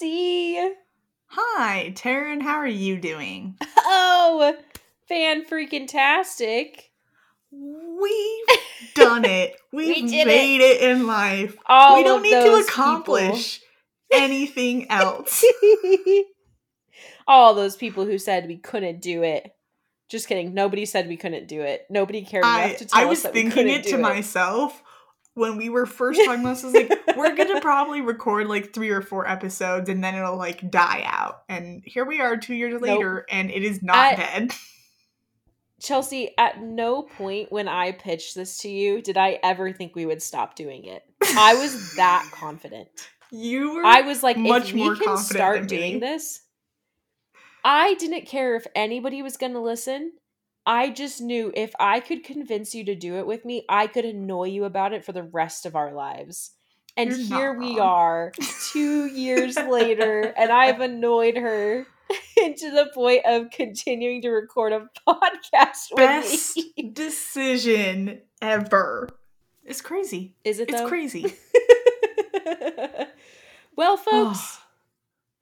Chelsea. Hi, Taryn. How are you doing? Oh, fan freaking tastic. We've done it. We've did made it. in life. All we don't need to accomplish anything else. All those people who said we couldn't do it. Just kidding. Nobody said we couldn't do it. Nobody cared enough I, to tell I us was that we thinking couldn't it do to myself when we were first talking about this. I was like, we're gonna probably record like three or four episodes and then it'll like die out. And here we are two years later and it is not dead. Chelsea, at no point when I pitched this to you did I ever think we would stop doing it. I was that confident. You were I was like, much if we more can confident start doing this, I didn't care if anybody was going to listen. I just knew if I could convince you to do it with me, I could annoy you about it for the rest of our lives. And You're here we are, two years later, and I've annoyed her into the point of continuing to record a podcast best with me. decision ever. It's crazy. Is it It's though? crazy. well, folks, ah.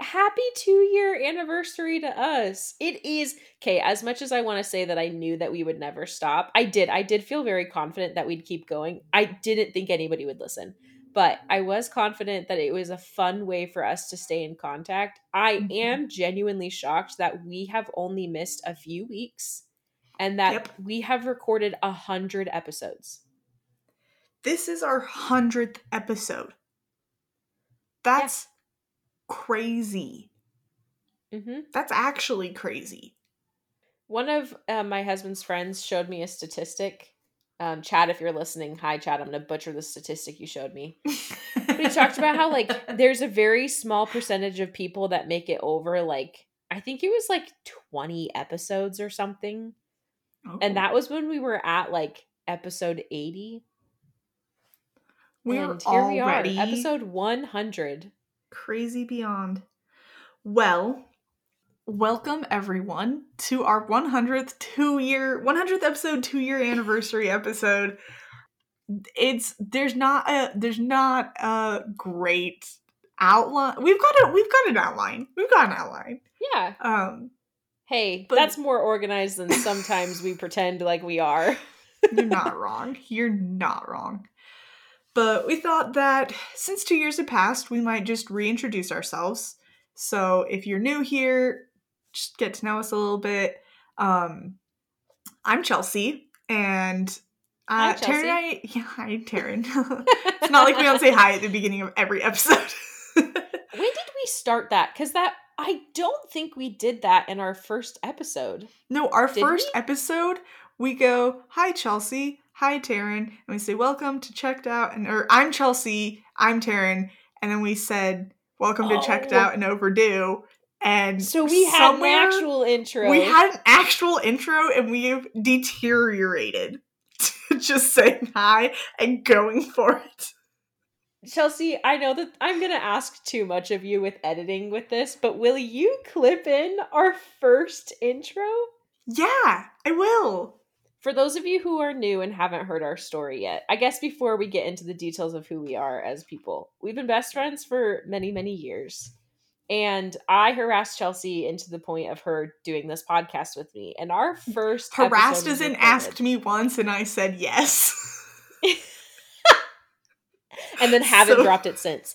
Happy two year anniversary to us. It is okay. As much as I want to say that I knew that we would never stop, I did. I did feel very confident that we'd keep going. I didn't think anybody would listen, but I was confident that it was a fun way for us to stay in contact. I Mhm. am genuinely shocked that we have only missed a few weeks and that Yep. we have recorded a hundred episodes. This is our hundredth episode. That's crazy. Mm-hmm. That's actually crazy. One of uh, my husband's friends showed me a statistic. Um, Chad, if you're listening, hi Chad. I'm gonna butcher the statistic you showed me. But he talked about how like there's a very small percentage of people that make it over. Like I think it was like 20 episodes or something, Oh. and that was when we were at like episode 80. we're and here we are, episode 100. Crazy beyond. Well, welcome everyone to our 100th two year 100th episode two year anniversary episode. It's there's not a there's not a great outline. We've got a we've got an outline. We've got an outline. Yeah. Um, Hey, But- that's more organized than sometimes we pretend like we are. you're not wrong. You're not wrong. But we thought that since two years have passed, we might just reintroduce ourselves. So if you're new here, just get to know us a little bit. Um, I'm Chelsea, and uh, Taryn and I, yeah, hi, Taryn. it's not like we don't say hi at the beginning of every episode. When did we start that? Because that I don't think we did that in our first episode. No, our Did first we? episode, we go, "Hi Chelsea, hi Taryn," and we say, "Welcome to Checked Out," and or I'm Chelsea, I'm Taryn, and then we said, "Welcome to oh. Checked Oh. Out and Overdue," and So we had an actual intro. we had an actual intro, and we have deteriorated to just saying hi and going for it. Chelsea, I know that I'm gonna ask too much of you with editing with this, but will you clip in our first intro? Yeah, I will. For those of you who are new and haven't heard our story yet, I guess before we get into the details of who we are as people, we've been best friends for many, many years. And I harassed Chelsea into the point of her doing this podcast with me. And our first Harassed as in asked me once, and I said yes. and then haven't So- dropped it since.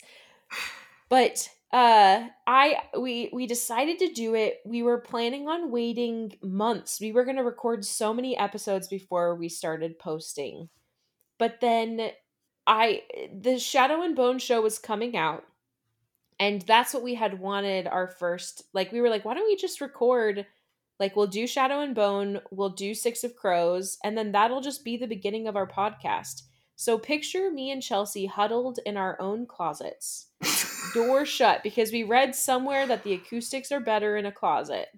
But uh I we we decided to do it. We were planning on waiting months. We were going to record so many episodes before we started posting. But then I the Shadow and Bone show was coming out. And that's what we had wanted our first like we were like why don't we just record like we'll do Shadow and Bone, we'll do Six of Crows, and then that'll just be the beginning of our podcast. So picture me and Chelsea huddled in our own closets, door shut, because we read somewhere that the acoustics are better in a closet.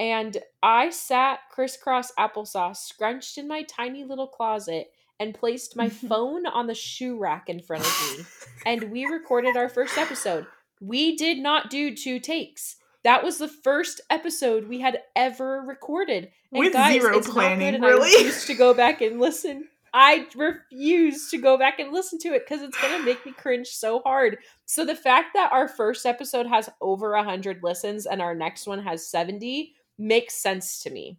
And I sat crisscross applesauce, scrunched in my tiny little closet, and placed my phone on the shoe rack in front of me. And we recorded our first episode. We did not do two takes. That was the first episode we had ever recorded. And With guys, zero planning, really? I to go back and listen. I refuse to go back and listen to it because it's gonna make me cringe so hard. So the fact that our first episode has over a hundred listens and our next one has 70 makes sense to me.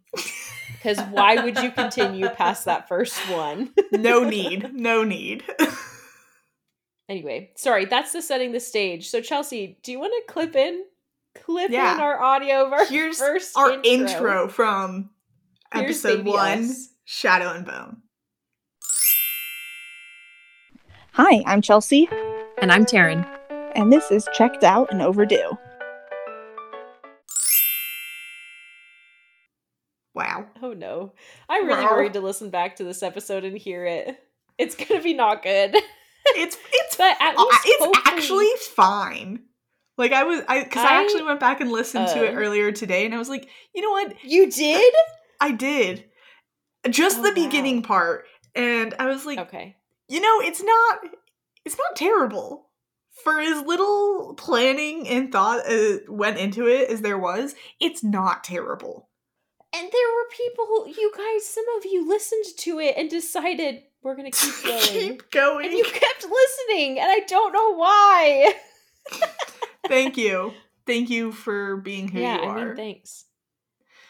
Because why would you continue past that first one? no need. No need. anyway, sorry, that's the setting the stage. So Chelsea, do you want to clip in? Clip Yeah. in our audio of our Here's first our intro. intro, from episode one Us. Shadow and Bone. Hi, I'm Chelsea, And I'm Taryn. and this is Checked Out and Overdue. Wow. Oh no. I'm really Wow. worried to listen back to this episode and hear it. It's gonna be not good. It's it's But at uh, least it's hopefully- actually fine. Like I was I because I, I- actually went back and listened to it uh, earlier today and I was like, you know what? You did? I did. Just Oh, the wow. beginning part. And I was like, Okay. You know, it's not it's not terrible. For as little planning and thought uh, went into it as there was, it's not terrible. And there were people you guys, some of you listened to it and decided we're gonna keep going. Keep going. and you kept listening, and I don't know why. Thank you. Thank you for being who yeah, you I are. mean, thanks.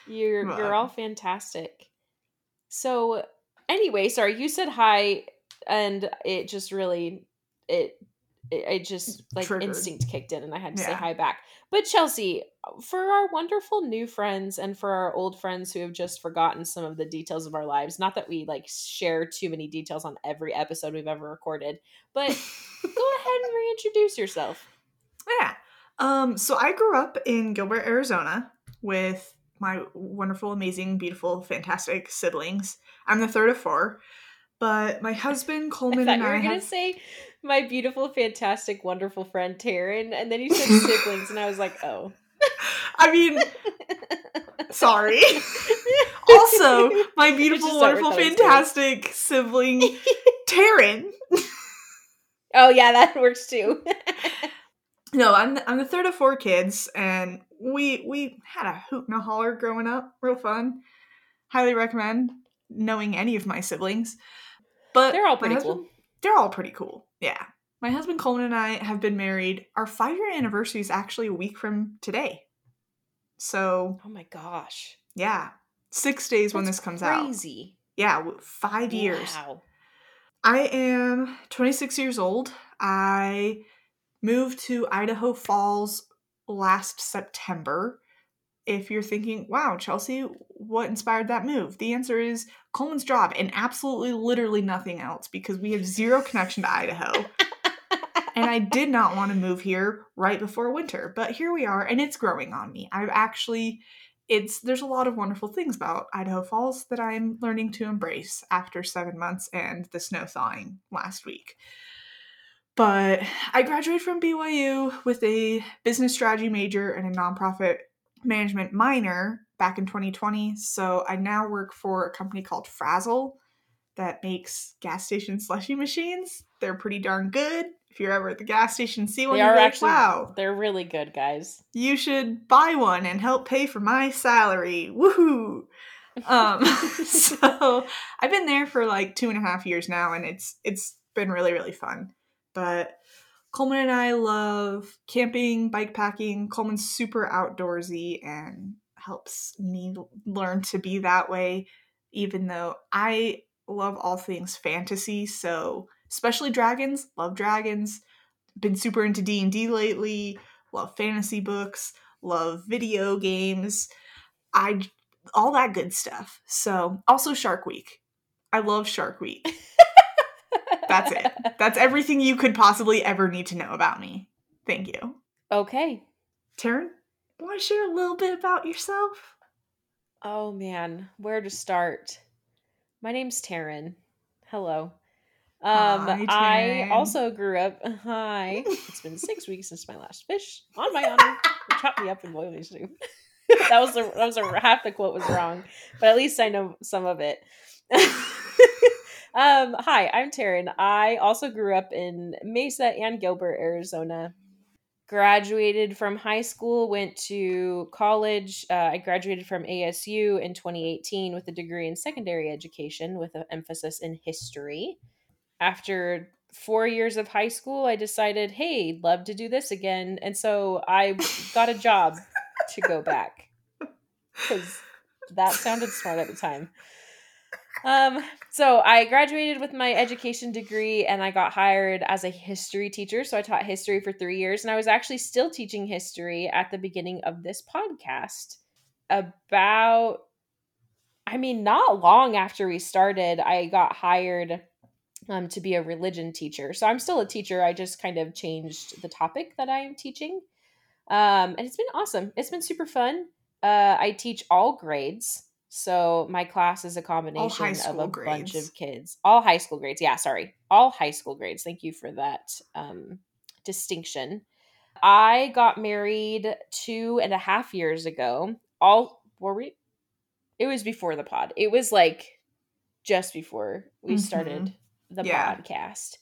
You're Well, you're all fantastic. So anyway, sorry, you said hi, and it just really it it, it just like Triggered. instinct kicked in, and I had to say hi back. But Chelsea, for our wonderful new friends and for our old friends who have just forgotten some of the details of our lives, not that we like share too many details on every episode we've ever recorded, but go ahead and reintroduce yourself. Yeah. Um, so I grew up in Gilbert, Arizona with my wonderful, amazing, beautiful, fantastic siblings. I'm the third of four. But my husband I Coleman thought and you were I gonna say my beautiful, fantastic, wonderful friend Taryn, and then you said siblings, and I was like, oh. I mean, sorry. also, my beautiful, just thought we wonderful, thought it was great. fantastic sibling Taryn. oh yeah, that works too. No, I'm the, I'm the third of four kids, and we we had a hoot and a holler growing up. Real fun. Highly recommend knowing any of my siblings. But They're all pretty husband- cool. They're all pretty cool. Yeah. My husband Coleman and I have been married. Our five year anniversary is actually a week from today. So oh my gosh, yeah, six days when this comes out. crazy. Yeah, five years. Wow. I am 26 years old. I moved to Idaho Falls last September. If you're thinking, wow, Chelsea, what inspired that move? The answer is Coleman's job and absolutely literally nothing else because we have zero connection to Idaho. and I did not want to move here right before winter, but here we are and it's growing on me. I've actually it's there's a lot of wonderful things about Idaho Falls that I'm learning to embrace after 7 months and the snow thawing last week. But I graduated from BYU with a business strategy major and a nonprofit management minor back in 2020. So I now work for a company called Frazil that makes gas station slushy machines. They're pretty darn good. If you're ever at the gas station, see one, They are like, actually wow, they're really good, guys. you should buy one and help pay for my salary. Woohoo! Um, so I've been there for like two and a half years now, and it's it's been really really fun. But Coleman and I love camping, bike packing. Coleman's super outdoorsy and helps me learn to be that way. Even though I love all things fantasy, so especially dragons. Love dragons. Been super into D and D lately. Love fantasy books. Love video games. I all that good stuff. So also Shark Week. I love Shark Week. That's it. That's everything you could possibly ever need to know about me. Thank you. okay. Taryn, want to share a little bit about yourself? Oh man, where to start? My name's Taryn. Hello. Um, Hi, I also grew up. Hi. It's been six weeks since my last fish. On my honor, chop me up and boil me soup. that was a, that was a half the quote was wrong, but at least I know some of it. um, hi, I'm Taryn. I also grew up in Mesa and Gilbert, Arizona. graduated from high school, went to college. Uh, I graduated from ASU in 2018 with a degree in secondary education with an emphasis in history. After four years of high school, I decided, hey, love to do this again. And so I got a job to go back because that sounded smart at the time. Um, so I graduated with my education degree and I got hired as a history teacher. So I taught history for three years and I was actually still teaching history at the beginning of this podcast. About, I mean, not long after we started, I got hired um, to be a religion teacher. So I'm still a teacher. I just kind of changed the topic that I am teaching. Um, and it's been awesome. It's been super fun. Uh, I teach all grades. So my class is a combination of a grades. bunch of kids. All high school grades. Yeah, sorry. All high school grades. Thank you for that um, distinction. I got married two and a half years ago. All were we? It was before the pod. It was like just before we mm-hmm. started the yeah. podcast.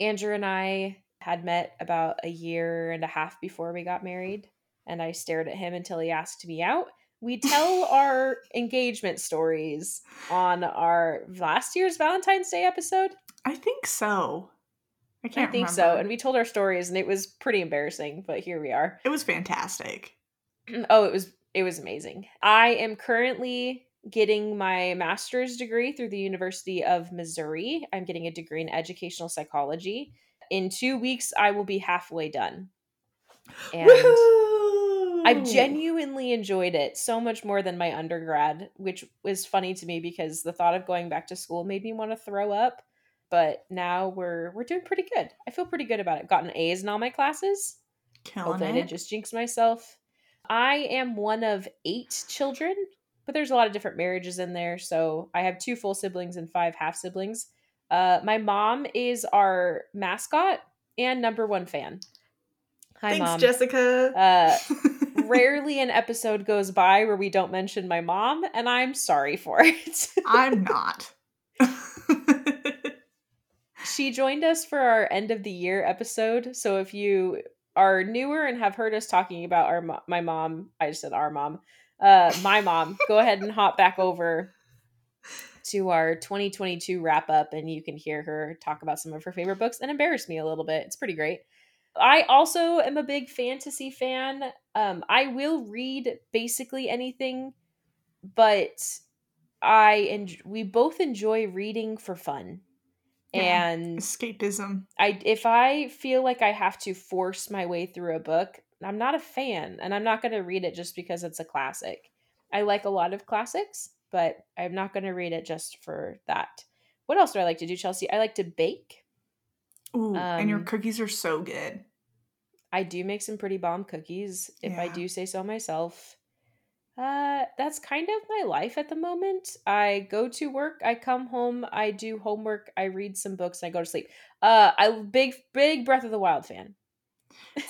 Andrew and I had met about a year and a half before we got married, and I stared at him until he asked me out. We tell our engagement stories on our last year's Valentine's Day episode. I think so. I can't I think remember. so. And we told our stories and it was pretty embarrassing, but here we are. It was fantastic. oh, it was it was amazing. I am currently getting my master's degree through the University of Missouri. I'm getting a degree in educational psychology. In 2 weeks I will be halfway done. And Woo-hoo! I've genuinely enjoyed it so much more than my undergrad, which was funny to me because the thought of going back to school made me want to throw up. But now we're we're doing pretty good. I feel pretty good about it. Gotten A's in all my classes. Killing it. I just jinx myself. I am one of eight children, but there's a lot of different marriages in there. So I have two full siblings and five half siblings. Uh, my mom is our mascot and number one fan. Hi, Thanks, mom. Jessica. Uh, rarely an episode goes by where we don't mention my mom, and I'm sorry for it. I'm not. she joined us for our end of the year episode. So if you are newer and have heard us talking about our my mom, I just said our mom, uh, my mom, go ahead and hop back over to our 2022 wrap up, and you can hear her talk about some of her favorite books and embarrass me a little bit. It's pretty great. I also am a big fantasy fan. Um, I will read basically anything, but I and we both enjoy reading for fun. Yeah, and escapism. I if I feel like I have to force my way through a book, I'm not a fan, and I'm not going to read it just because it's a classic. I like a lot of classics, but I'm not going to read it just for that. What else do I like to do, Chelsea? I like to bake. Ooh, um, and your um, cookies are so good. I do make some pretty bomb cookies, if yeah. I do say so myself. Uh, that's kind of my life at the moment. I go to work, I come home, I do homework, I read some books, and I go to sleep. Uh, I big big Breath of the Wild fan.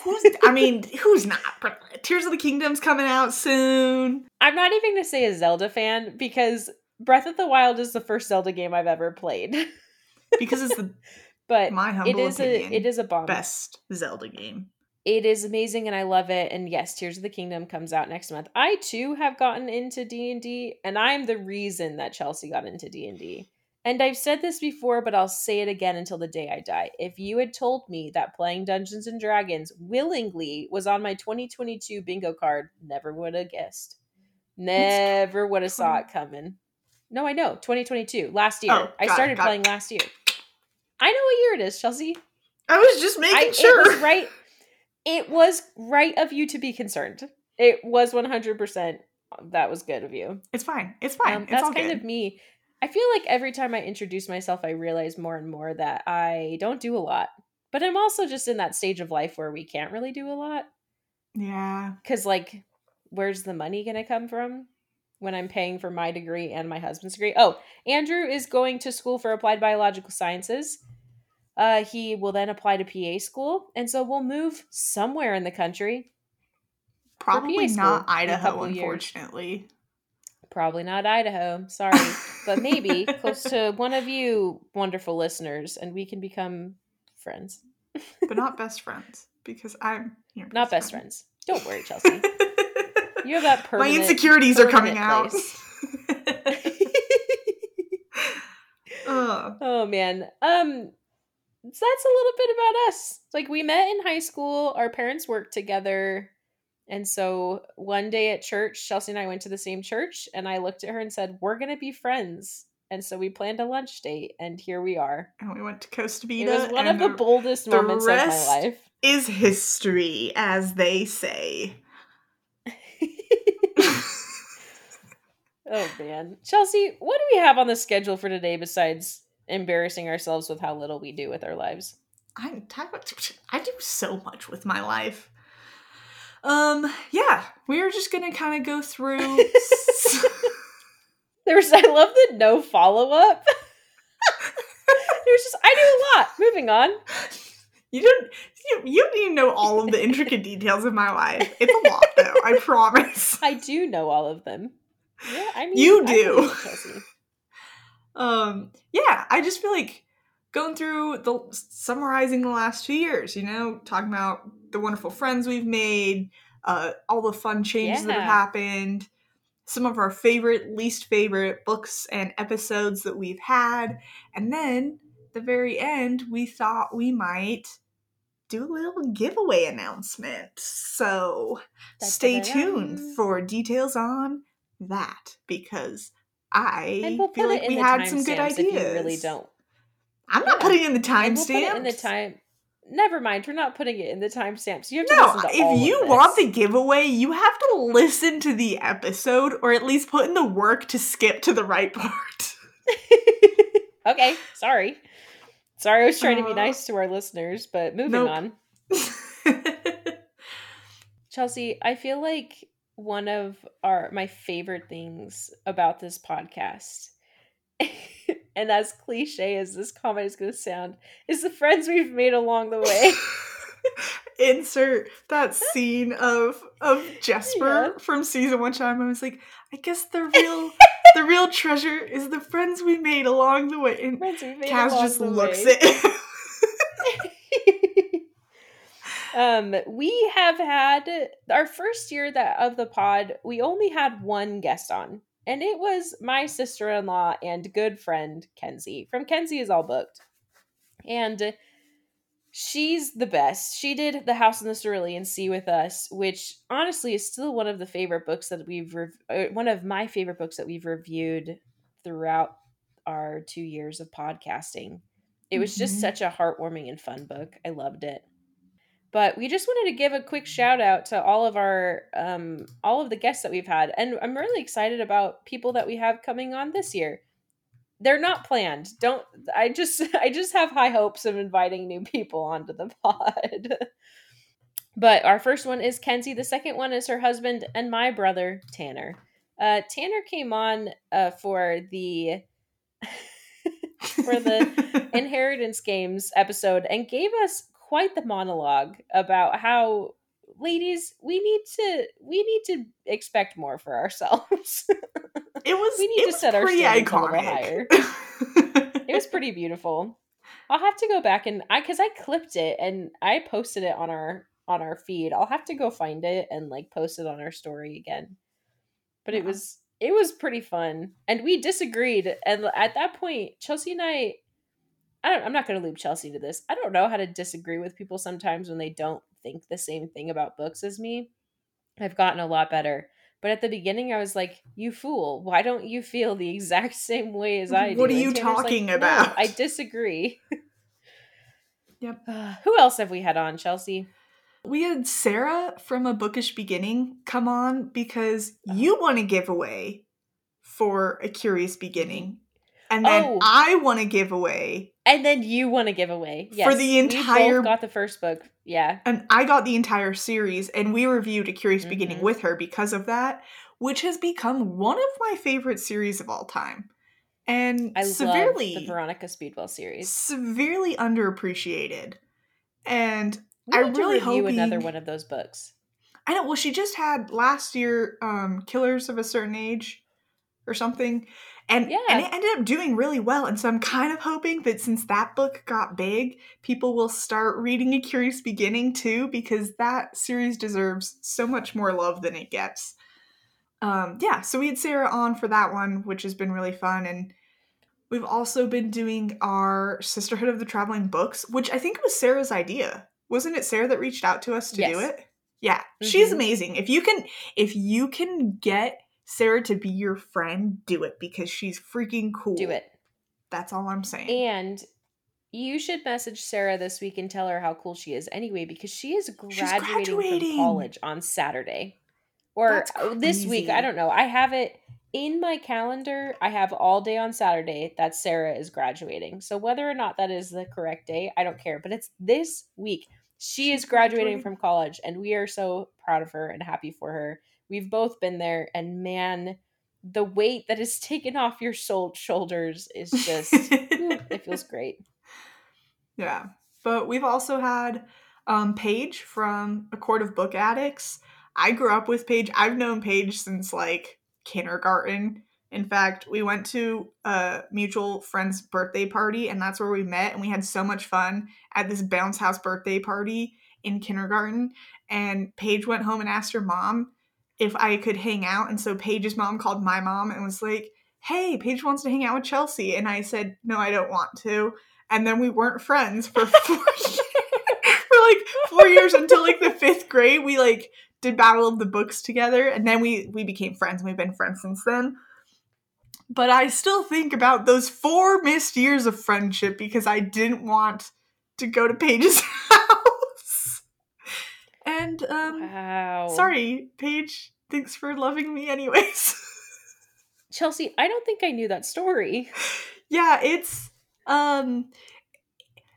Who's I mean, who's not? Tears of the Kingdom's coming out soon. I'm not even gonna say a Zelda fan because Breath of the Wild is the first Zelda game I've ever played. because it's the but my humble it is opinion, a it is a bomb. best Zelda game. It is amazing and I love it. And yes, Tears of the Kingdom comes out next month. I too have gotten into D and D, and I'm the reason that Chelsea got into D and D. And I've said this before, but I'll say it again until the day I die. If you had told me that playing Dungeons and Dragons willingly was on my 2022 bingo card, never would have guessed. Never would have saw it coming. No, I know. 2022, last year. Oh, I started it, playing it. last year. I know what year it is, Chelsea. I was just making I, sure. It was right. It was right of you to be concerned. It was 100%. That was good of you. It's fine. It's fine. Um, it's that's kind good. of me. I feel like every time I introduce myself, I realize more and more that I don't do a lot. But I'm also just in that stage of life where we can't really do a lot. Yeah. Because, like, where's the money going to come from when I'm paying for my degree and my husband's degree? Oh, Andrew is going to school for applied biological sciences. Uh, he will then apply to PA school. And so we'll move somewhere in the country. Probably not Idaho, unfortunately. Years. Probably not Idaho. Sorry. but maybe close to one of you wonderful listeners, and we can become friends. but not best friends because I'm your Not best friends. Don't worry, Chelsea. You have that My permanent. insecurities are coming out. permanent oh man. Um so that's a little bit about us. Like we met in high school, our parents worked together. And so one day at church, Chelsea and I went to the same church and I looked at her and said, "We're going to be friends." And so we planned a lunch date and here we are. and we went to Costa It was one of and the boldest the moments of my life. is history, as they say. Oh man. Chelsea, what do we have on the schedule for today besides embarrassing ourselves with how little we do with our lives? I'm I do so much with my life. Um, yeah, we are just gonna kind of go through. There's I love the no follow up. There's just I do a lot. Moving on. you don't, you, you don't even know all of the intricate details of my life. It's a lot, though. I promise. I do know all of them. Yeah, I mean You do. believe it, Chelsea. Um, yeah, I just feel like going through the summarizing the last two years. You know, talking about the wonderful friends we've made, uh, all the fun changes that have happened, some of our favorite, least favorite books and episodes that we've had, and then the very end, we thought we might do a little giveaway announcement. So stay tuned for details on that because I we'll feel like we had some good ideas. if you really don't. I'm not Yeah. putting in the And we'll put timestamp. it in the time. Never mind, we're not putting it in the timestamps. You have to No, listen to if you want the giveaway, you have to listen to the episode or at least put in the work to skip to the right part. okay, sorry. Sorry, I was trying to be Uh, nice to our listeners, but moving nope. on. Chelsea, I feel like one of our my favorite things about this podcast, and as cliche as this comment is going to sound, is the friends we've made along the way. Insert that scene of of Jesper Yeah. from season one time. I was like, I guess the real the real treasure is the friends we made along the way. And Kaz just looks way. it. Um, we have had our first year that of the pod. We only had one guest on, and it was my sister-in-law and good friend Kenzie from Kenzie is all booked, and she's the best. She did The House in the Cerulean Sea with us, which honestly is still one of the favorite books that we've rev- uh, one of my favorite books that we've reviewed throughout our two years of podcasting. It was just Mhm. such a heartwarming and fun book. I loved it. But we just wanted to give a quick shout out to all of our um all of the guests that we've had. And I'm really excited about people that we have coming on this year. They're not planned. Don't I just I just have high hopes of inviting new people onto the pod. but our first one is Kenzie, the second one is her husband and my brother Tanner. Uh Tanner came on uh for the for the inheritance games episode and gave us quite the monologue about how ladies we need to we need to expect more for ourselves. It was. We need it to set our standards a little higher. it was pretty beautiful. I'll have to go back and i because i clipped it and i posted it on our on our feed. I'll have to go find it and like post it on our story again. But it was it was pretty fun. And we disagreed. And at that point chelsea and i I don't, I'm not going to loop Chelsea to this. I don't know how to disagree with people sometimes when they don't think the same thing about books as me. I've gotten a lot better. But at the beginning, I was like, "You fool! Why don't you feel the exact same way as I do?" What are And you Tanner's like, talking "No, about?" I disagree. Yep. Uh, who else have we had on, Chelsea? We had Sarah from A Bookish Beginning come on because you want to give away for A Curious Beginning. And then Oh. I want to give away, And then you want to give away yes, For the we entire- both got the first book. Yeah, and I got the entire series, and we reviewed A Curious Beginning Mhm. with her because of that, which has become one of my favorite series of all time. And I severely, love the Veronica Speedwell series. severely underappreciated. And We I really review another one of those books. I know. Well, she just had last year, um, "Killers of a Certain Age," or something, And Yeah. and it ended up doing really well. And so I'm kind of hoping that since that book got big, people will start reading A Curious Beginning too, because that series deserves so much more love than it gets. Um, yeah, so we had Sarah on for that one, which has been really fun. And we've also been doing our Sisterhood of the Traveling Books, which I think was Sarah's idea. Wasn't it Sarah that reached out to us to do it? Yeah, she's Mhm. amazing. If you can if you can get Sarah to be your friend, do it because she's freaking cool. Do it. That's all I'm saying. And you should message Sarah this week and tell her how cool she is anyway, because she is graduating, graduating. from college on Saturday. Or uh, this week. I don't know. I have it in my calendar. I have all day on Saturday that Sarah is graduating. So whether or not that is the correct day, I don't care. But it's this week. She She's is graduating graduating. from college, and we are so proud of her and happy for her. We've both been there, and man, the weight that is taken off your soul shoulders is just it feels great. Yeah. But we've also had um, Paige from A Court of Book Addicts. I grew up with Paige. I've known Paige since like kindergarten. In fact, we went to a mutual friend's birthday party, and that's where we met. And we had so much fun at this bounce house birthday party in kindergarten. And Paige went home and asked her mom if I could hang out. And so Paige's mom called my mom and was like, Hey, Paige wants to hang out with Chelsea. And I said, No, I don't want to and then we weren't friends for four years. for like four years until like the fifth grade. We like did Battle of the Books together, and then we we became friends. We've been friends since then. But I still think about those four missed years of friendship because I didn't want to go to Paige's house. And um, Wow. sorry, Paige. Thanks for loving me, anyways. Chelsea, I don't think I knew that story. yeah it's um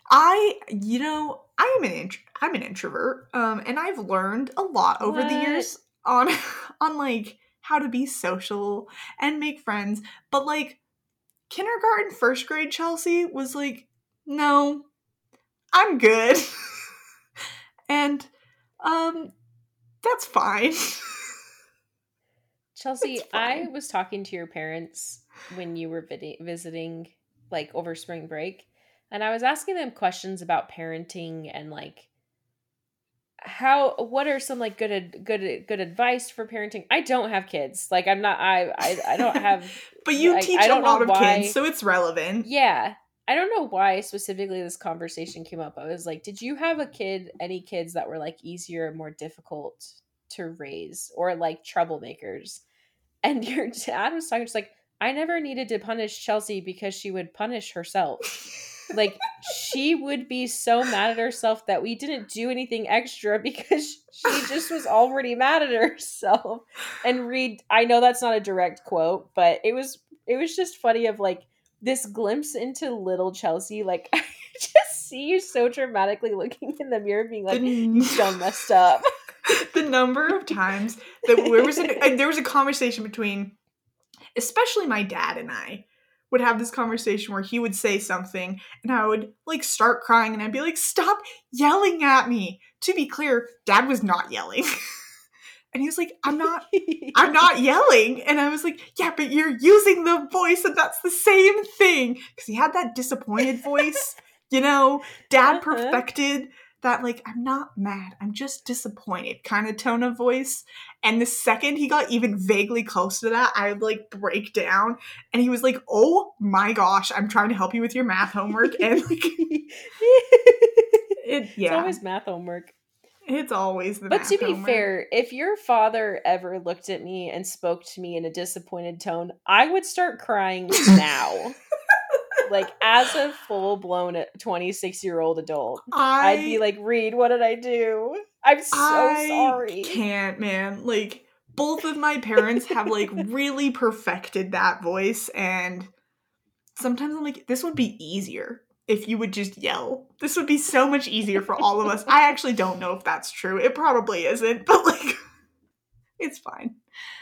i you know i am an int- i'm an introvert um and i've learned a lot over the years on on like how to be social and make friends but like kindergarten first grade chelsea was like no i'm good and um that's fine Chelsea, It's I was talking to your parents when you were vid- visiting, like over spring break, and I was asking them questions about parenting and like how what are some like good good good advice for parenting. I don't have kids. Like I'm not I I, I don't have but you teach I a lot of why- kids so it's relevant Yeah. I don't know why specifically this conversation came up. I was like, did you have a kid, any kids that were like easier or more difficult to raise or like troublemakers? And your dad was talking just like, I never needed to punish Chelsea because she would punish herself. Like she would be so mad at herself that we didn't do anything extra because she just was already mad at herself. And read I know that's not a direct quote, but it was it was just funny of like this glimpse into little Chelsea. Like I just see you so dramatically looking in the mirror being like, you done messed up. the number of times that there was and there was a conversation between especially my dad and I would have this conversation where he would say something and I would like start crying and I'd be like stop yelling at me to be clear dad was not yelling and he was like I'm not I'm not yelling and I was like yeah but you're using the voice and that's the same thing cuz he had that disappointed voice you know dad Uh-huh. perfected that like I'm not mad, I'm just disappointed kind of tone of voice. And the second he got even vaguely close to that, I would like break down and he was like, "Oh my gosh, I'm trying to help you with your math homework." And like it It's always math homework. It's always the But to be homework. fair, if your father ever looked at me and spoke to me in a disappointed tone, I would start crying now. like as a full blown 26 year old adult. I I'd be like, Reed, what did I do? I'm so I sorry. can't, man. Like both of my parents have like really perfected that voice and sometimes I'm like this would be easier if you would just yell. This would be so much easier for all of us. I actually don't know if that's true. It probably isn't, but like it's fine.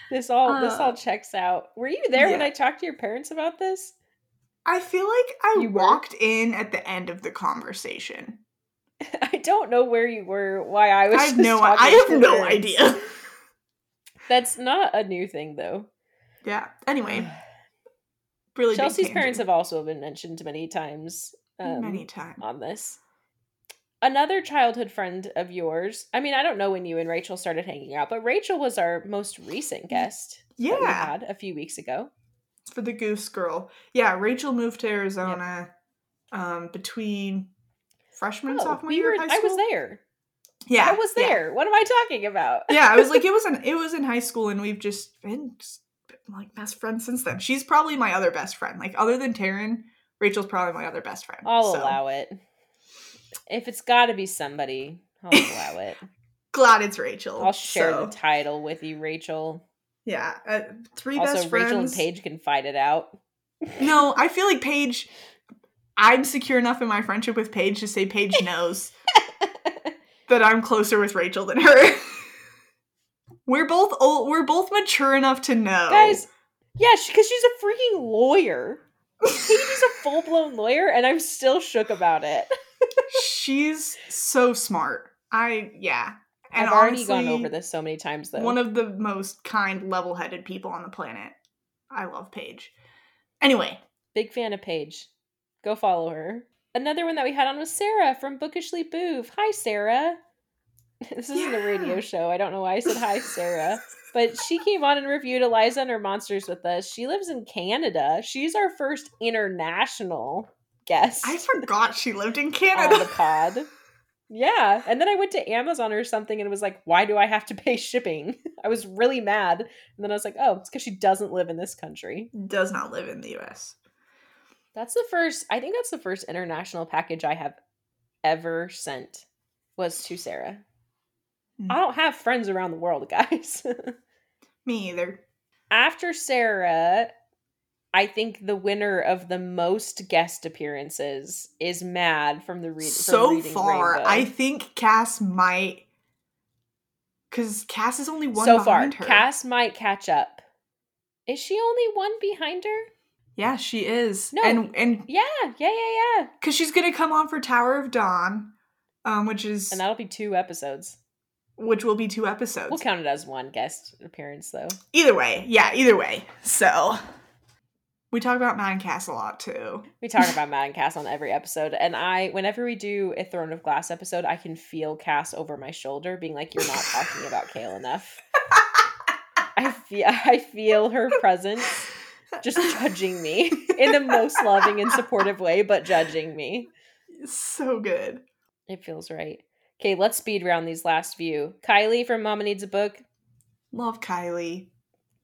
This all this Uh, all checks out. Were you there when. I talked to your parents about this? I feel like I You were? walked in at the end of the conversation. I don't know where you were. Why I was. I have just no I have no parents. idea. That's not a new thing, though. yeah. Anyway, really Chelsea's parents have also been mentioned many times. Um, many times. on this. Another childhood friend of yours. I mean, I don't know when you and Rachel started hanging out, but Rachel was our most recent guest Yeah, a few weeks ago. for the Goose Girl. Yeah, Rachel moved to Arizona um, between freshman Oh, sophomore we year were. I was there. Yeah, I was yeah. there. What am I talking about? yeah, I was like, it was in it was in high school, and we've just been just been, like best friends since then. She's probably my other best friend. Like other than Taryn, Rachel's probably my other best friend. I'll so, allow it. If it's got to be somebody, I'll allow it. Glad it's Rachel. I'll share so, the title with you, Rachel. Yeah, uh, three Also, best friends. Rachel and Paige can fight it out. No, I feel like Paige. I'm secure enough in my friendship with Paige to say Paige knows that I'm closer with Rachel than her. we're both old. We're both mature enough to know, Guys, yeah, because she's a freaking lawyer. Is a full blown lawyer, and I'm still shook about it. She's so smart. I yeah. And I've already gone over this so many times, though. One of the most kind, level-headed people on the planet. I love Paige. Anyway, Big fan of Paige. Go follow her. Another one that we had on was Sarah from Bookishly Boov. Hi, Sarah. This isn't a radio show. I don't know why I said hi, Sarah. But she came on and reviewed Eliza and her monsters with us. She lives in Canada. She's our first international guest I forgot she lived in on Canada. the pod. Yeah. And then I went to Amazon or something and it was like, why do I have to pay shipping? I was really mad. And then I was like, oh, it's because she doesn't live in this country. Does not live in the U.S. That's the first, I think that's the first international package I have ever sent was to Sarah. Hmm. I don't have friends around the world, guys. Me either. After Sarah, I think the winner of the most guest appearances is Mad from the read. so far, Rainbow. I think Cass might, because Cass is only one so far, behind her. Cass might catch up. Is she only one behind her? yeah, she is. No. and and Yeah, yeah, yeah, yeah. because she's gonna come on for Tower of Dawn, um, which is And that'll be two episodes. Which will be two episodes. We'll count it as one guest appearance, though. Either way, yeah, either way. So we talk about Mad and Cass a lot too. We talk about and Cass on every episode, and I, whenever we do a Throne of Glass episode, I can feel Cass over my shoulder, being like, "You're not talking about Chaol enough." I feel, I feel her presence, just judging me in the most loving and supportive way, but judging me. so good. It feels right. Okay, let's speed round these last few. Kylie from Mama Needs a Book. Love Kylie.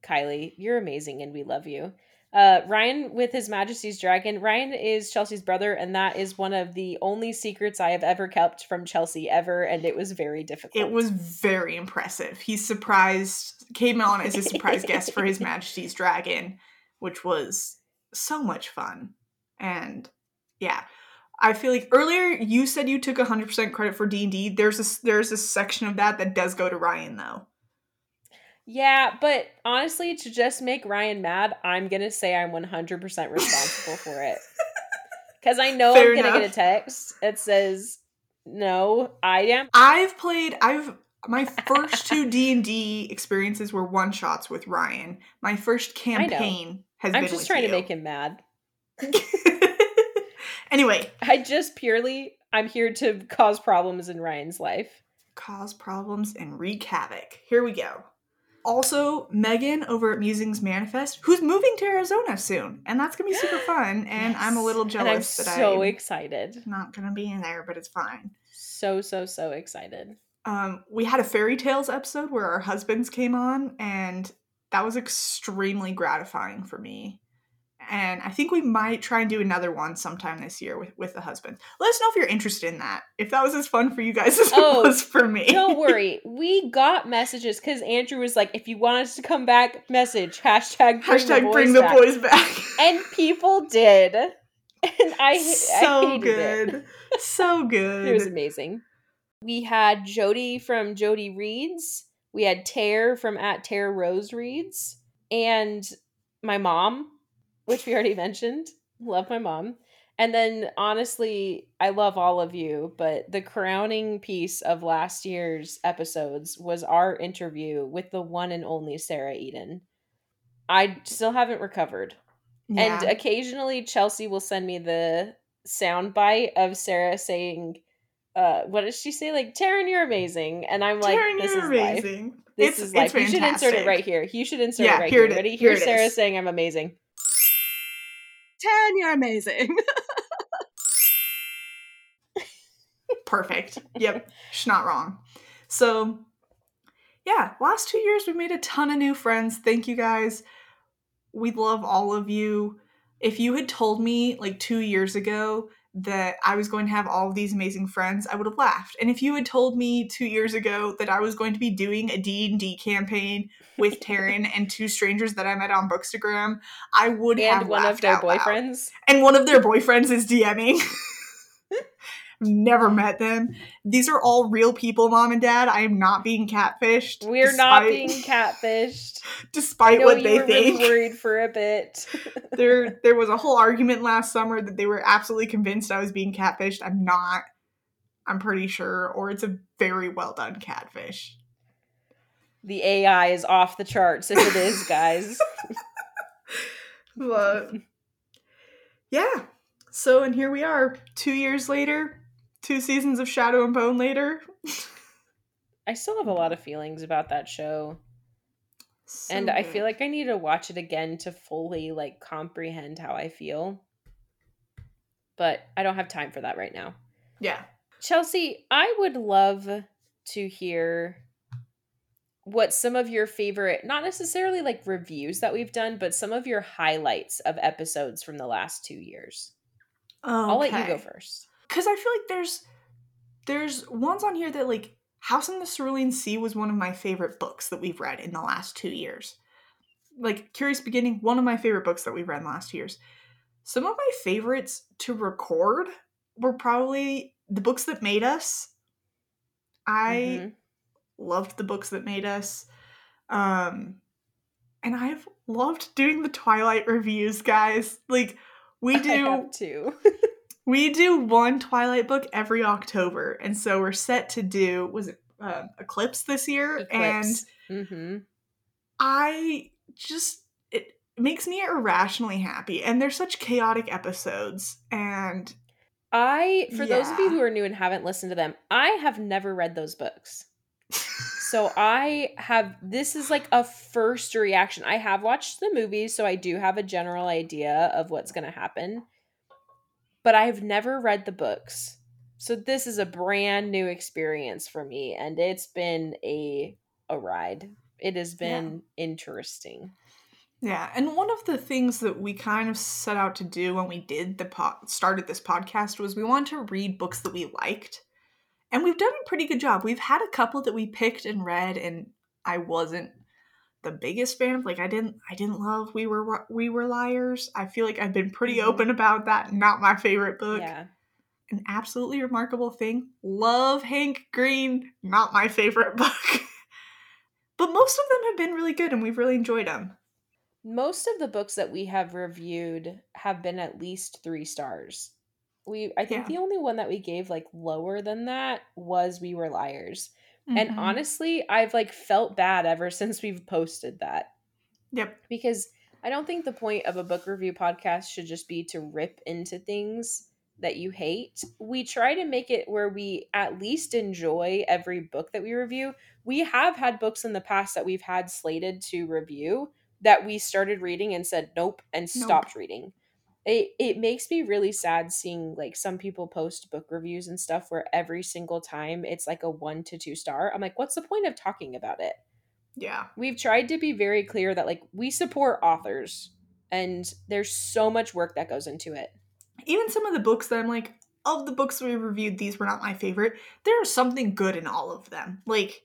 Kylie, you're amazing and we love you. Uh, Ryan with His Majesty's Dragon. Ryan is Chelsea's brother, and that is one of the only secrets I have ever kept from Chelsea ever, and it was very difficult. It was very impressive. He surprised came on as a surprise guest for His Majesty's Dragon, which was so much fun. And yeah, I feel like earlier you said you took 100% credit for D&D. There's a there's a section of that that does go to Ryan though. Yeah, but honestly, to just make Ryan mad, I'm gonna say I'm 100% responsible for it. Because I know Fair I'm gonna get a text that says, "No, I am." I've played I've my first two D&D experiences were one shots with Ryan. My first campaign has I'm been just with trying you. to make him mad. Anyway, I just purely, I'm here to cause problems in Ryan's life. cause problems and wreak havoc. Here we go. Also, Megan over at Musings Manifest, who's moving to Arizona soon, and that's gonna be super fun. And I'm a Yes. little And I'm that so I'm excited. not gonna be in there, but it's fine. So so so excited. Um, we had a fairy tales episode where our husbands came on, and that was extremely gratifying for me. And I think we might try and do another one sometime this year with, with the husband. Let us know if you're interested in that. If that was as fun for you guys as Oh, it was for me. Don't worry, we got messages because Andrew was like, "If you want us to come back, message hashtag bring Hashtag the boys bring the back." boys back. and people did, and I I so hated good. It. So good. It was amazing. We had Jody from Jody Reads. We had Tare from at Tare Rose Reads, and my mom, which we already mentioned. Love my mom. And then honestly, I love all of you, but the crowning piece of last year's episodes was our interview with the one and only Sarah Eden. I still haven't recovered. And occasionally Chelsea will send me the sound bite of Sarah saying, uh, what does she say? Like, Taryn, you're amazing. And I'm like, Taryn, this you're is life. amazing. This it's, is life. You should insert it right here. You should insert Yeah, it right here here. Ready? Here Here's Sarah is. saying I'm amazing. Taryn, you're amazing. Perfect. Yep. She's not wrong. So, yeah, last two years we made a ton of new friends. Thank you guys. We love all of you. If you had told me like two years ago that I was going to have all these amazing friends, I would have laughed. And if you had told me two years ago that I was going to be doing a D&D campaign with Taryn and two strangers that I met on Bookstagram, I would have laughed. And one of their out loud boyfriends. and one of their boyfriends is DMing. Never met them. These are all real people, mom and dad. I am not being catfished. We're not being catfished. Despite what they think. really worried for a bit. there there was a whole argument last summer that they were absolutely convinced I was being catfished. I'm not. I'm pretty sure, or it's a very well done catfish. the AI is off the charts if it is, guys. But yeah. So and here we are, two years later, two seasons of Shadow and Bone later. I still have a lot of feelings about that show. So and I good. feel like I need to watch it again to fully like comprehend how I feel. But I don't have time for that right now. yeah. Chelsea, I would love to hear what some of your favorite, not necessarily like reviews that we've done, but some of your highlights of episodes from the last two years. I'll let you go first. Because I feel like there's there's ones on here that like House in the Cerulean Sea was one of my favorite books that we've read in the last two years. Like Curious Beginning, one of my favorite books that we've read last years. Some of my favorites to record were probably the books that made us. I Mhm. loved the books that made us. Um and I've loved doing the Twilight reviews, guys. Like we I do have to. we do one Twilight book every October, and so we're set to do was it um, Eclipse this year, and Eclipse. Mhm. I just it makes me irrationally happy. And they're such chaotic episodes, and I, for those of you who are new and haven't listened to them, I have never read those books. So I have this is like a first reaction. I have watched the movies, so I do have a general idea of what's going to happen. But I've never read the books. So this is a brand new experience for me and it's been a a ride. It has been interesting. yeah. And one of the things that we kind of set out to do when we did the pod, started this podcast was we wanted to read books that we liked. And we've done a pretty good job. We've had a couple that we picked and read, and I wasn't the biggest fan of. Like, I didn't, I didn't love We Were We Were Liars. I feel like I've been pretty Mhm. open about that. Not my favorite book. Yeah. An absolutely remarkable thing. Love Hank Green. Not my favorite book. but most of them have been really good, and we've really enjoyed them. Most of the books that we have reviewed have been at least 3 stars. We I think Yeah. the only one that we gave like lower than that was We Were Liars. And Mhm. honestly, I've like felt bad ever since we've posted that yep. because I don't think the point of a book review podcast should just be to rip into things that you hate. We try to make it where we at least enjoy every book that we review. We have had books in the past that we've had slated to review that we started reading and said nope and Nope. stopped reading. It it makes me really sad seeing like some people post book reviews and stuff where every single time it's like a 1 to 2 star. I'm like what's the point of talking about it? Yeah. we've tried to be very clear that like we support authors and there's so much work that goes into it even some of the books that I'm like, of the books we reviewed, these were not my favorite. There is something good in all of them. Like,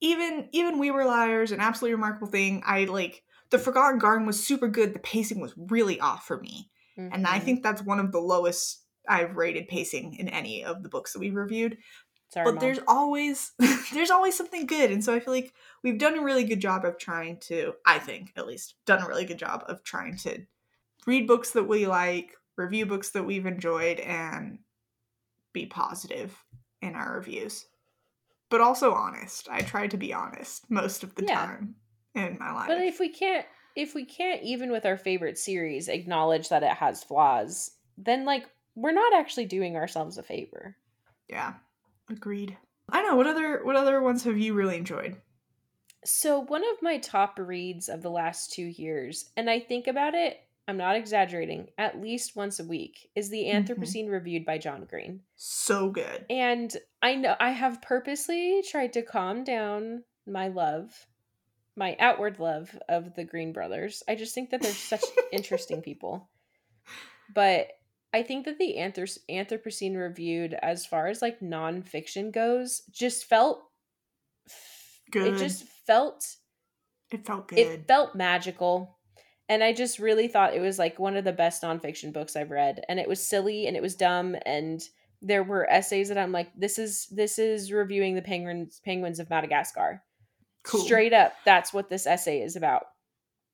even even We Were Liars, an absolutely remarkable thing. I like the Forgotten Garden was super good. The pacing was really off for me, and I Mhm. think that's one of the lowest I've rated pacing in any of the books that we've reviewed. Sorry, but Mom. there's always there's always something good, and so I feel like we've done a really good job of trying to. I think at least done a really good job of trying to read books that we like, review books that we've enjoyed, and be positive in our reviews. But also honest. I try to be honest most of the Yeah. time in my life. but if we can't if we can't even with our favorite series acknowledge that it has flaws, then like we're not actually doing ourselves a favor. Yeah. Agreed. I know. What other what other ones have you really enjoyed? So, one of my top reads of the last 2 years, and I think about it, I'm not exaggerating, at least once a week, is the Mhm. Anthropocene reviewed by John Green. So good. And I know I have purposely tried to calm down my love, my outward love of the Green brothers. I just think that they're such interesting people. But I think that the Anthro- Anthropocene reviewed, as far as like nonfiction goes, just felt. Good. It just felt It felt good. it felt magical and i just really thought it was like one of the best nonfiction books i've read and it was silly and it was dumb and there were essays that i'm like this is this is reviewing the penguins penguins of madagascar cool. straight up that's what this essay is about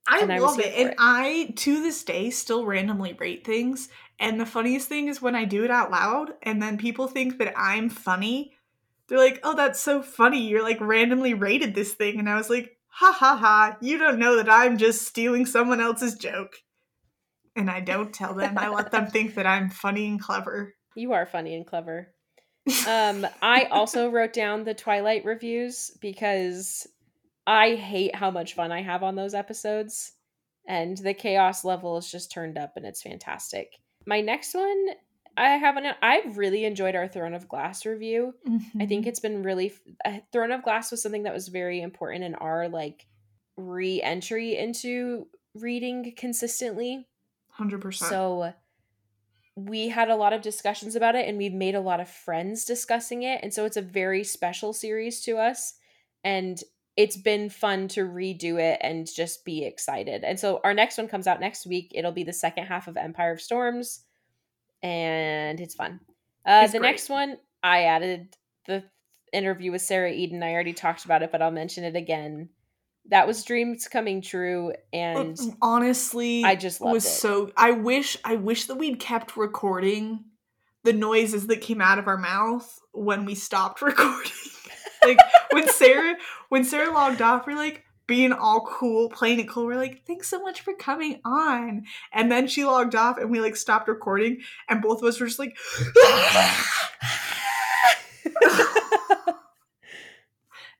I and I love here it. And it. I, to this day, still randomly rate things. And the funniest thing is when I do it out loud and then people think that I'm funny. They're like, oh, that's so funny. You're like randomly rated this thing. And I was like, ha ha ha. You don't know that I'm just stealing someone else's joke. And I don't tell them. I let them think that I'm funny and clever. you are funny and clever um i also wrote down the twilight reviews because i hate how much fun i have on those episodes and the chaos level is just turned up and it's fantastic my next one i haven't i've really enjoyed our throne of glass review i Mm-hmm. think it's been really uh, throne of glass was something that was very important in our like re-entry into reading consistently 100%. so we had a lot of discussions about it and we've made a lot of friends discussing it. And so it's a very special series to us. And it's been fun to redo it and just be excited. And so our next one comes out next week. It'll be the second half of Empire of Storms. And it's fun. Uh, It's the great. next one, I added the interview with Sarah Eden. I already talked about it, but I'll mention it again. That was dreams coming true. And honestly I just loved was it. so i wish i wish that we'd kept recording the noises that came out of our mouth when we stopped recording like when sarah when sarah logged off we're like being all cool playing it cool we're like thanks so much for coming on and then she logged off and we like stopped recording and both of us were just like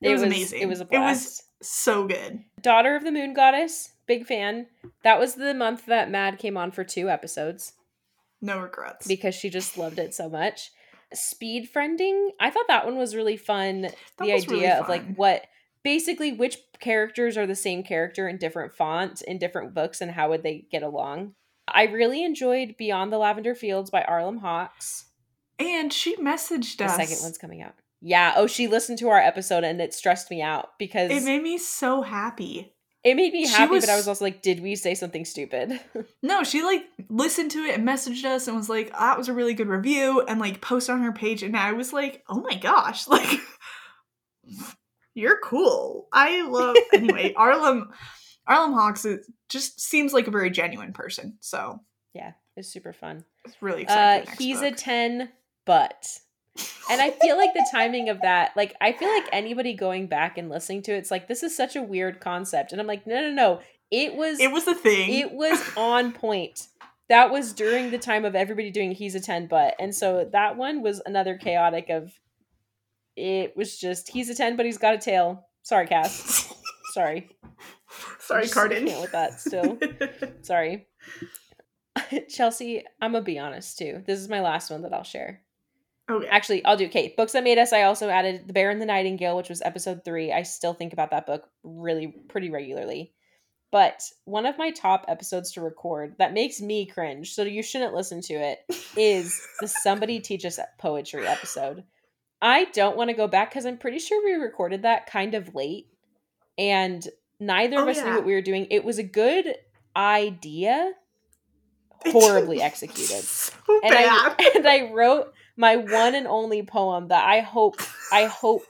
It was amazing. It was a It was- so good Daughter of the Moon Goddess, big fan. That was the month that Mad came on for two episodes no regrets because she just loved it so much. Speed friending, I thought that one was really fun. That the idea really of like what basically which characters are the same character in different fonts in different books and how would they get along. I really enjoyed Beyond the Lavender Fields by Arlem Hawks. and she messaged us. The us second one's coming out. Yeah. Oh, she listened to our episode and it stressed me out because it made me so happy It made me happy, was- but I was also like, did we say something stupid? No, she like listened to it and messaged us and was like, "That was a really good review," and like posted on her page. And I was like, "Oh my gosh, like you're cool." I love anyway. Arlem Arlem Hawks is, just seems like a very genuine person, so yeah, it's super fun. it's really Uh, exciting. next he's a 10, but. And I feel like the timing of that, like, I feel like anybody going back and listening to it, it's like, this is such a weird concept. And I'm like, no, no, no. It was, it was the thing. it was on point. That was during the time of everybody doing he's a 10, but. And so that one was another chaotic of, it was just, he's a 10, but he's got a tail. Sorry, Cass. Sorry. Sorry, Cardan. can't with that still. Sorry. Chelsea, I'm gonna be honest too. This is my last one that I'll share. Okay. Actually, I'll do okay. Books that made us. I also added The Bear and the Nightingale, which was episode three. I still think about that book really pretty regularly. But one of my top episodes to record that makes me cringe, so you shouldn't listen to it, is the Somebody Teach Us Poetry episode. I don't want to go back because I'm pretty sure we recorded that kind of late, and neither of Oh, us knew what we were doing. It was a good idea, horribly executed So and bad. I and I wrote my one and only poem that I hope I hope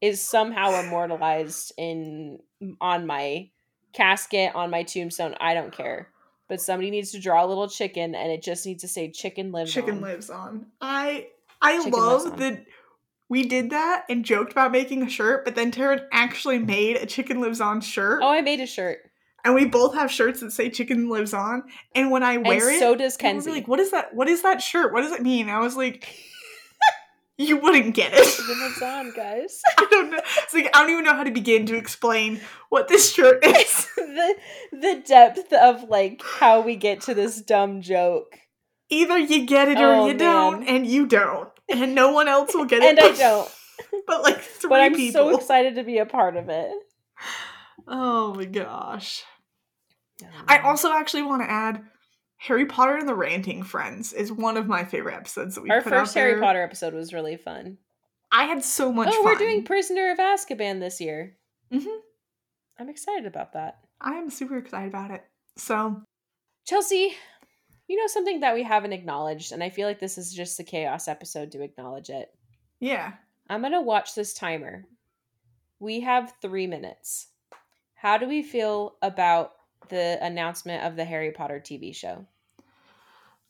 is somehow immortalized in on my casket on my tombstone. I don't care. But somebody needs to draw a little chicken and it just needs to say chicken lives Chicken on. lives on. I I Chicken love that we did that and joked about making a shirt, but then Taryn actually made a chicken lives on shirt. Oh, I made a shirt. And we both have shirts that say "Chicken Lives On." And when I wear and it, so does Kenzie. like, "What is that? What is that shirt? What does it mean?" I was like, "You wouldn't get it." Chicken lives on, guys. I don't know. It's like I don't even know how to begin to explain what this shirt is. the the depth of like how we get to this dumb joke. Either you get it or Oh, you don't, and you don't, and no one else will get it. And I don't. but like three But I'm people. so excited to be a part of it. Oh my gosh. I also actually want to add Harry Potter and the Ranting Friends is one of my favorite episodes that we Our put out first Harry. Potter episode was really fun. I had so much oh, fun. we're doing Prisoner of Azkaban this year. Mhm. I'm excited about that. I am super excited about it. So, Chelsea, you know something that we haven't acknowledged, and I feel like this is just the chaos episode to acknowledge it. yeah. I'm gonna watch this timer. We have three minutes. How do we feel about the announcement of the Harry Potter TV show?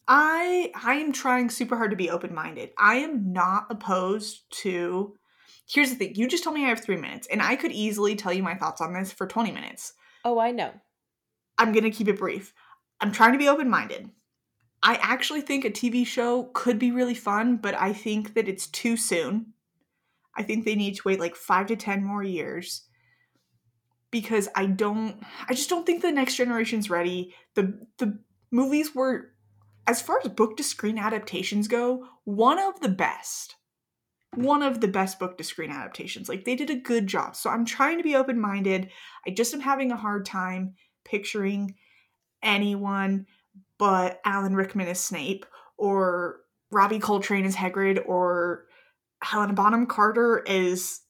I I am trying super hard to be open-minded. I am not opposed to Here's the thing. You just told me I have 3 minutes and I could easily tell you my thoughts on this for 20 minutes. Oh, I know. I'm going to keep it brief. I'm trying to be open minded. I actually think a TV show could be really fun, but I think that it's too soon. I think they need to wait like five to 10 more years because I don't, I just don't think the next generation's ready. The, the movies were, as far as book to screen adaptations go, one of the best. One of the best book to screen adaptations. Like they did a good job. So I'm trying to be open minded. I just am having a hard time picturing anyone but Alan Rickman as Snape or Robbie Coltrane as Hagrid or Helena Bonham Carter as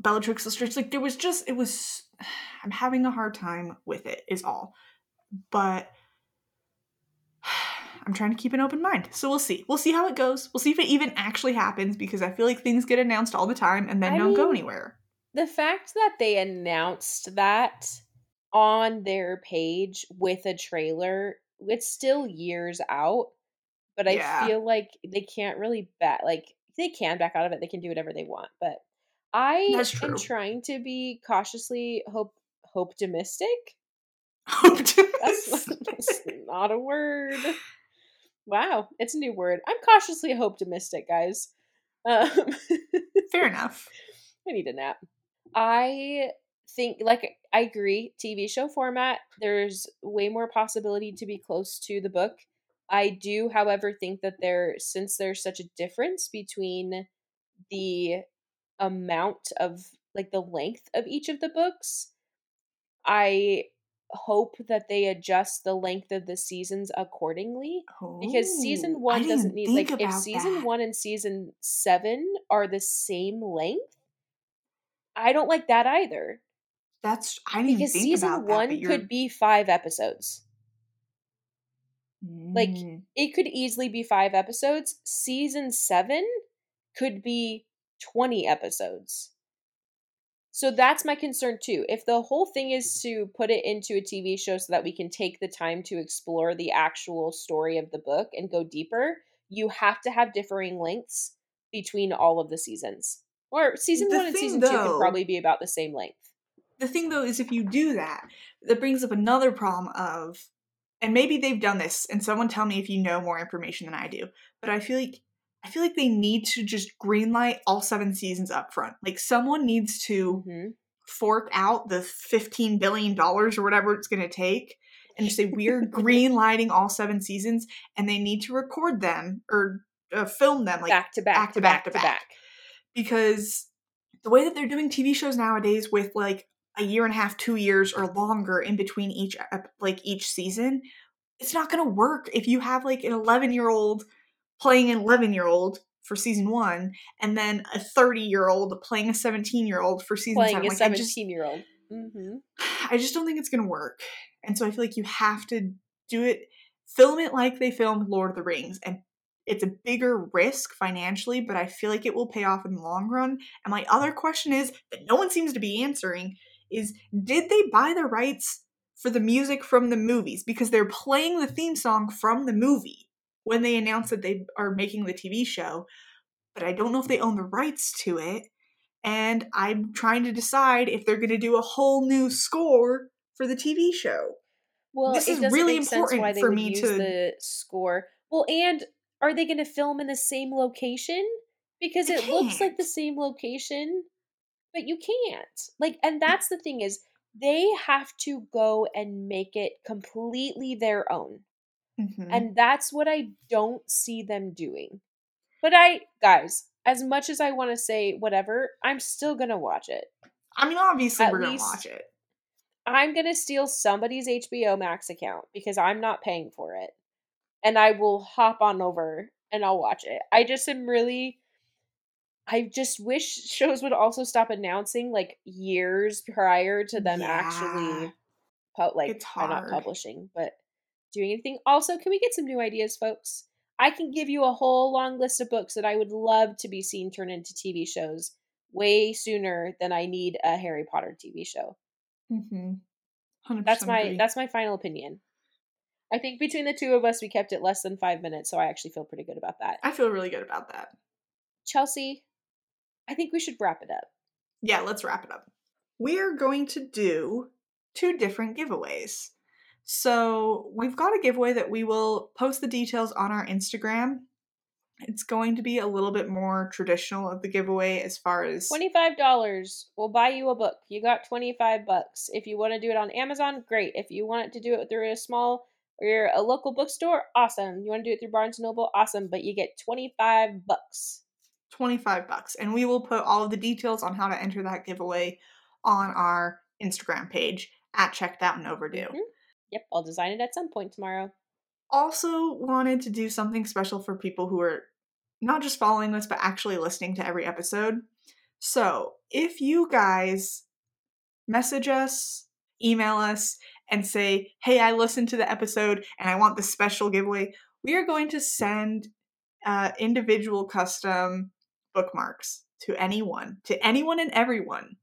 Bellatrix Lestrange. Like there was just it was I'm having a hard time with it is all. But I'm trying to keep an open mind. So we'll see. We'll see how it goes. We'll see if it even actually happens because I feel like things get announced all the time and then I don't go anywhere. The fact that they announced that on their page with a trailer, it's still years out, but I Yeah. feel like they can't really bet like they can back out of it. They can do whatever they want, but I am trying to be cautiously hope hope optimistic. That's, that's not a word. Wow, it's a new word. I'm cautiously hope optimistic, guys. Um, Fair enough. I need a nap. I think, like, I agree. TV show format, there's way more possibility to be close to the book. I do, however, think that there, since there's such a difference between the amount of, like, the length of each of the books, I hope that they adjust the length of the seasons accordingly because season Ooh, I one doesn't need like if season that. one and season seven are the same length i don't like that either That's I didn't because think season about that, one but could be five episodes like, Mm. it could easily be five episodes season seven could be 20 episodes. So that's my concern too. If the whole thing is to put it into a tv show so that we can take the time to explore the actual story of the book and go deeper you have to have differing lengths between all of the seasons. Or season The one and season two though- could probably be about the same length. The thing though is if you do that, that brings up another problem of and maybe they've done this and someone tell me if you know more information than I do, but I feel like I feel like they need to just greenlight all seven seasons up front. Like someone needs to Mhm. fork out the 15 billion dollars or whatever it's going to take and just say we're greenlighting all seven seasons and they need to record them or uh, film them like back to back back to back to back. because the way that they're doing TV shows nowadays with like a year and a half, two years or longer in between each like each season, it's not going to work if you have like an 11 year old playing an 11 year old for season one and then a 30 year old playing a 17 year old for season playing seven. a 17 just, year old hmm I just don't think it's going to work. And so I feel like you have to do it, film it like they filmed Lord of the Rings. And it's a bigger risk financially, but I feel like it will pay off in the long run. And my other question is that no one seems to be answering is did they buy the rights for the music from the movies? Because they're playing the theme song from the movie when they announced that they are making the TV show. But I don't know if they own the rights to it and I'm trying to decide if they're going to do a whole new score for the TV show. Well, This is really important why they for me use to- the score. Well, and are they going to film in the same location? Because it looks like the same location, but you can't. Like, and that's the thing is they have to go and make it completely their own. Mhm. And that's what I don't see them doing. But I, guys, as much as I want to say whatever, I'm still going to watch it. I mean, obviously, at we're gonna least- watch it. I'm going to steal somebody's HBO Max account because I'm not paying for it. And I will hop on over and I'll watch it. I just am really. I just wish shows would also stop announcing like years prior to them Yeah. actually, pu- like, uh, not publishing, but doing anything. Also, can we get some new ideas, folks? I can give you a whole long list of books that I would love to be seen turn into TV shows way sooner than I need a Harry Potter TV show. Mm-hmm. That's my agree. that's my final opinion. I think between the two of us, we kept it less than five minutes, so I actually feel pretty good about that. I feel really good about that. Chelsea, I think we should wrap it up. Yeah, let's wrap it up. We're going to do two different giveaways. So, we've got a giveaway that we will post the details on our Instagram. It's going to be a little bit more traditional of the giveaway as far as Twenty-five dollars will buy you a book. You got twenty-five bucks. If you want to do it on Amazon, great. If you want to do it through a small or a local bookstore, awesome. You want to do it through Barnes and Noble, awesome. But you get twenty-five bucks. 25 bucks. And we will put all of the details on how to enter that giveaway on our Instagram page at Checked Out and Overdue. Mhm. Yep, I'll design it at some point tomorrow. also wanted to do something special for people who are not just following us but actually listening to every episode. So, if you guys message us, email us, and say, Hey, I listened to the episode and I want this special giveaway, we are going to send uh, individual custom bookmarks to anyone, to anyone and everyone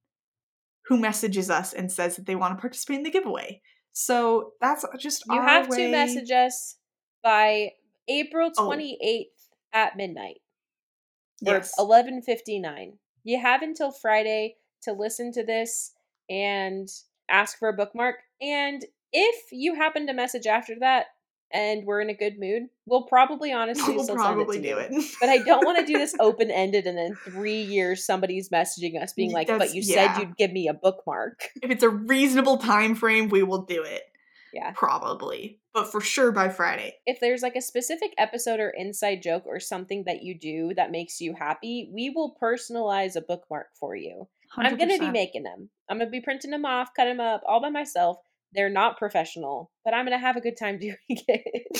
who messages us and says that they want to participate in the giveaway. So that's just You have way- to message us by April Oh. 28th at midnight. Yes. 11:59. You have until Friday to listen to this and ask for a bookmark. And if you happen to message after that and we're in a good mood, we'll probably honestly we'll probably it do you. it. But I don't want to do this open ended and then three years somebody's messaging us being like, That's- "But you yeah. said you'd give me a bookmark." if it's a reasonable time frame, we will do it. Yeah. Probably. But for sure by Friday. if there's like a specific episode or inside joke or something that you do that makes you happy, we will personalize a bookmark for you. i am going to be making them. I'm going to be printing them off, cut them up all by myself. They're not professional, but I'm going to have a good time doing it.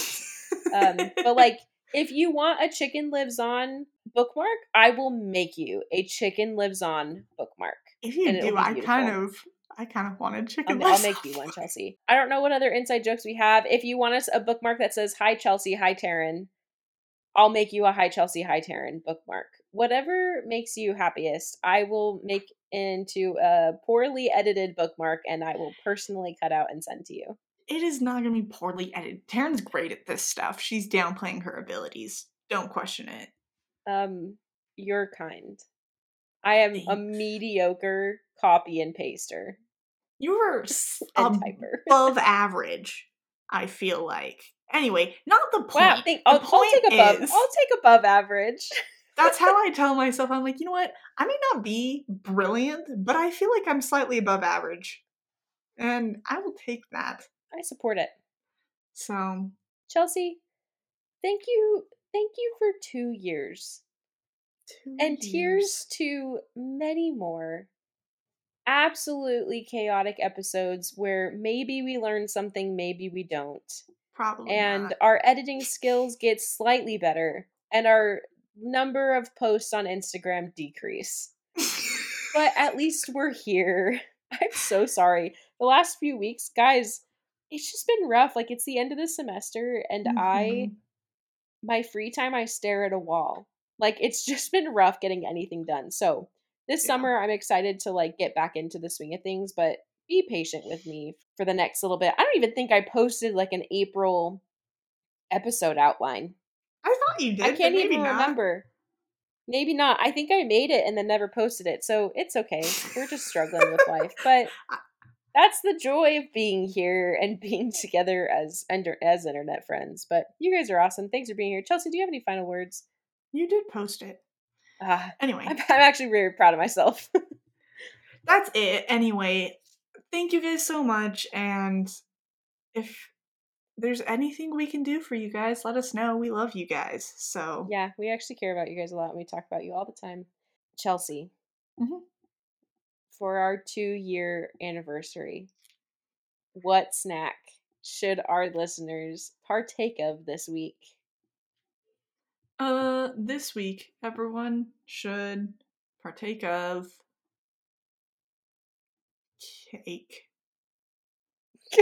um, but like, if you want a chicken lives on bookmark, I will make you a chicken lives on bookmark. if you do, I kind of I kind of wanted chicken. I'll, I'll make you one. Chelsea. I don't know what other inside jokes we have. If you want us a bookmark that says "Hi Chelsea, Hi Taryn," I'll make you a "Hi Chelsea, Hi Taryn" bookmark. Whatever makes you happiest, I will make into a poorly edited bookmark, and I will personally cut out and send to you. It is not going to be poorly edited. Taryn's great at this stuff. She's downplaying her abilities. Don't question it. Um, you're kind. I am a mediocre copy and paster You are s- and typer. above average. I feel like. Anyway, not the point. Wow, think, The I'll, I'll point take above. is- I'll take above average. That's how I tell myself. I'm like, you know what? I may not be brilliant, but I feel like I'm slightly above average. And I will take that. I support it. So, Chelsea, thank you, thank you for two years two and years. tears to many more absolutely chaotic episodes where maybe we learn something, maybe we don't, Probably. and not. our editing skills get slightly better, and our number of posts on Instagram decrease. But at least we're here. I'm so sorry. The last few weeks, guys, it's just been rough. Like it's the end of the semester, and I Mhm. my free time I stare at a wall. Like it's just been rough getting anything done. So this Yeah. summer I'm excited to like get back into the swing of things, but be patient with me for the next little bit. I don't even think I posted like an April episode outline. I thought you did. I can't even not. remember. Maybe not. I think I made it and then never posted it. So it's okay. We're just struggling with life. But that's the joy of being here and being together as under as internet friends. But you guys are awesome. Thanks for being here. Chelsea, do you have any final words? You did post it. Ah, Anyway, I'm, I'm actually very proud of myself. that's it. Anyway, thank you guys so much. And if there's anything we can do for you guys, let us know. We love you guys. So, yeah, we actually care about you guys a lot and we talk about you all the time. Chelsea, Mhm. for our two year anniversary, what snack should our listeners partake of this week? uh, this week, everyone should partake of cake.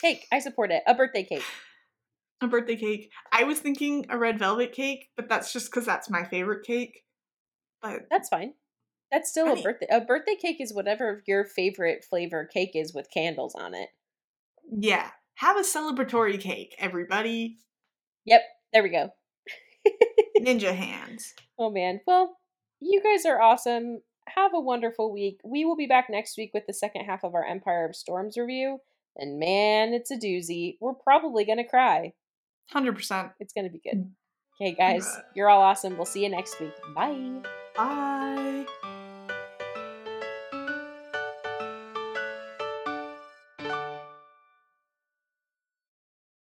Cake. I support it. A birthday cake. a birthday cake. I was thinking a red velvet cake, but that's just because that's my favorite cake. But That's fine. That's still a Any- birthday. A birthday cake is whatever your favorite flavor cake is with candles on it. yeah, have a celebratory cake, everybody. Yep. There we go. Ninja hands. Oh man. Well, you guys are awesome. Have a wonderful week. We will be back next week with the second half of our Empire of Storms review. And man, it's a doozy. We're probably going to cry. 100%. It's going to be good. Okay, guys, you're all awesome. We'll see you next week. Bye. Bye.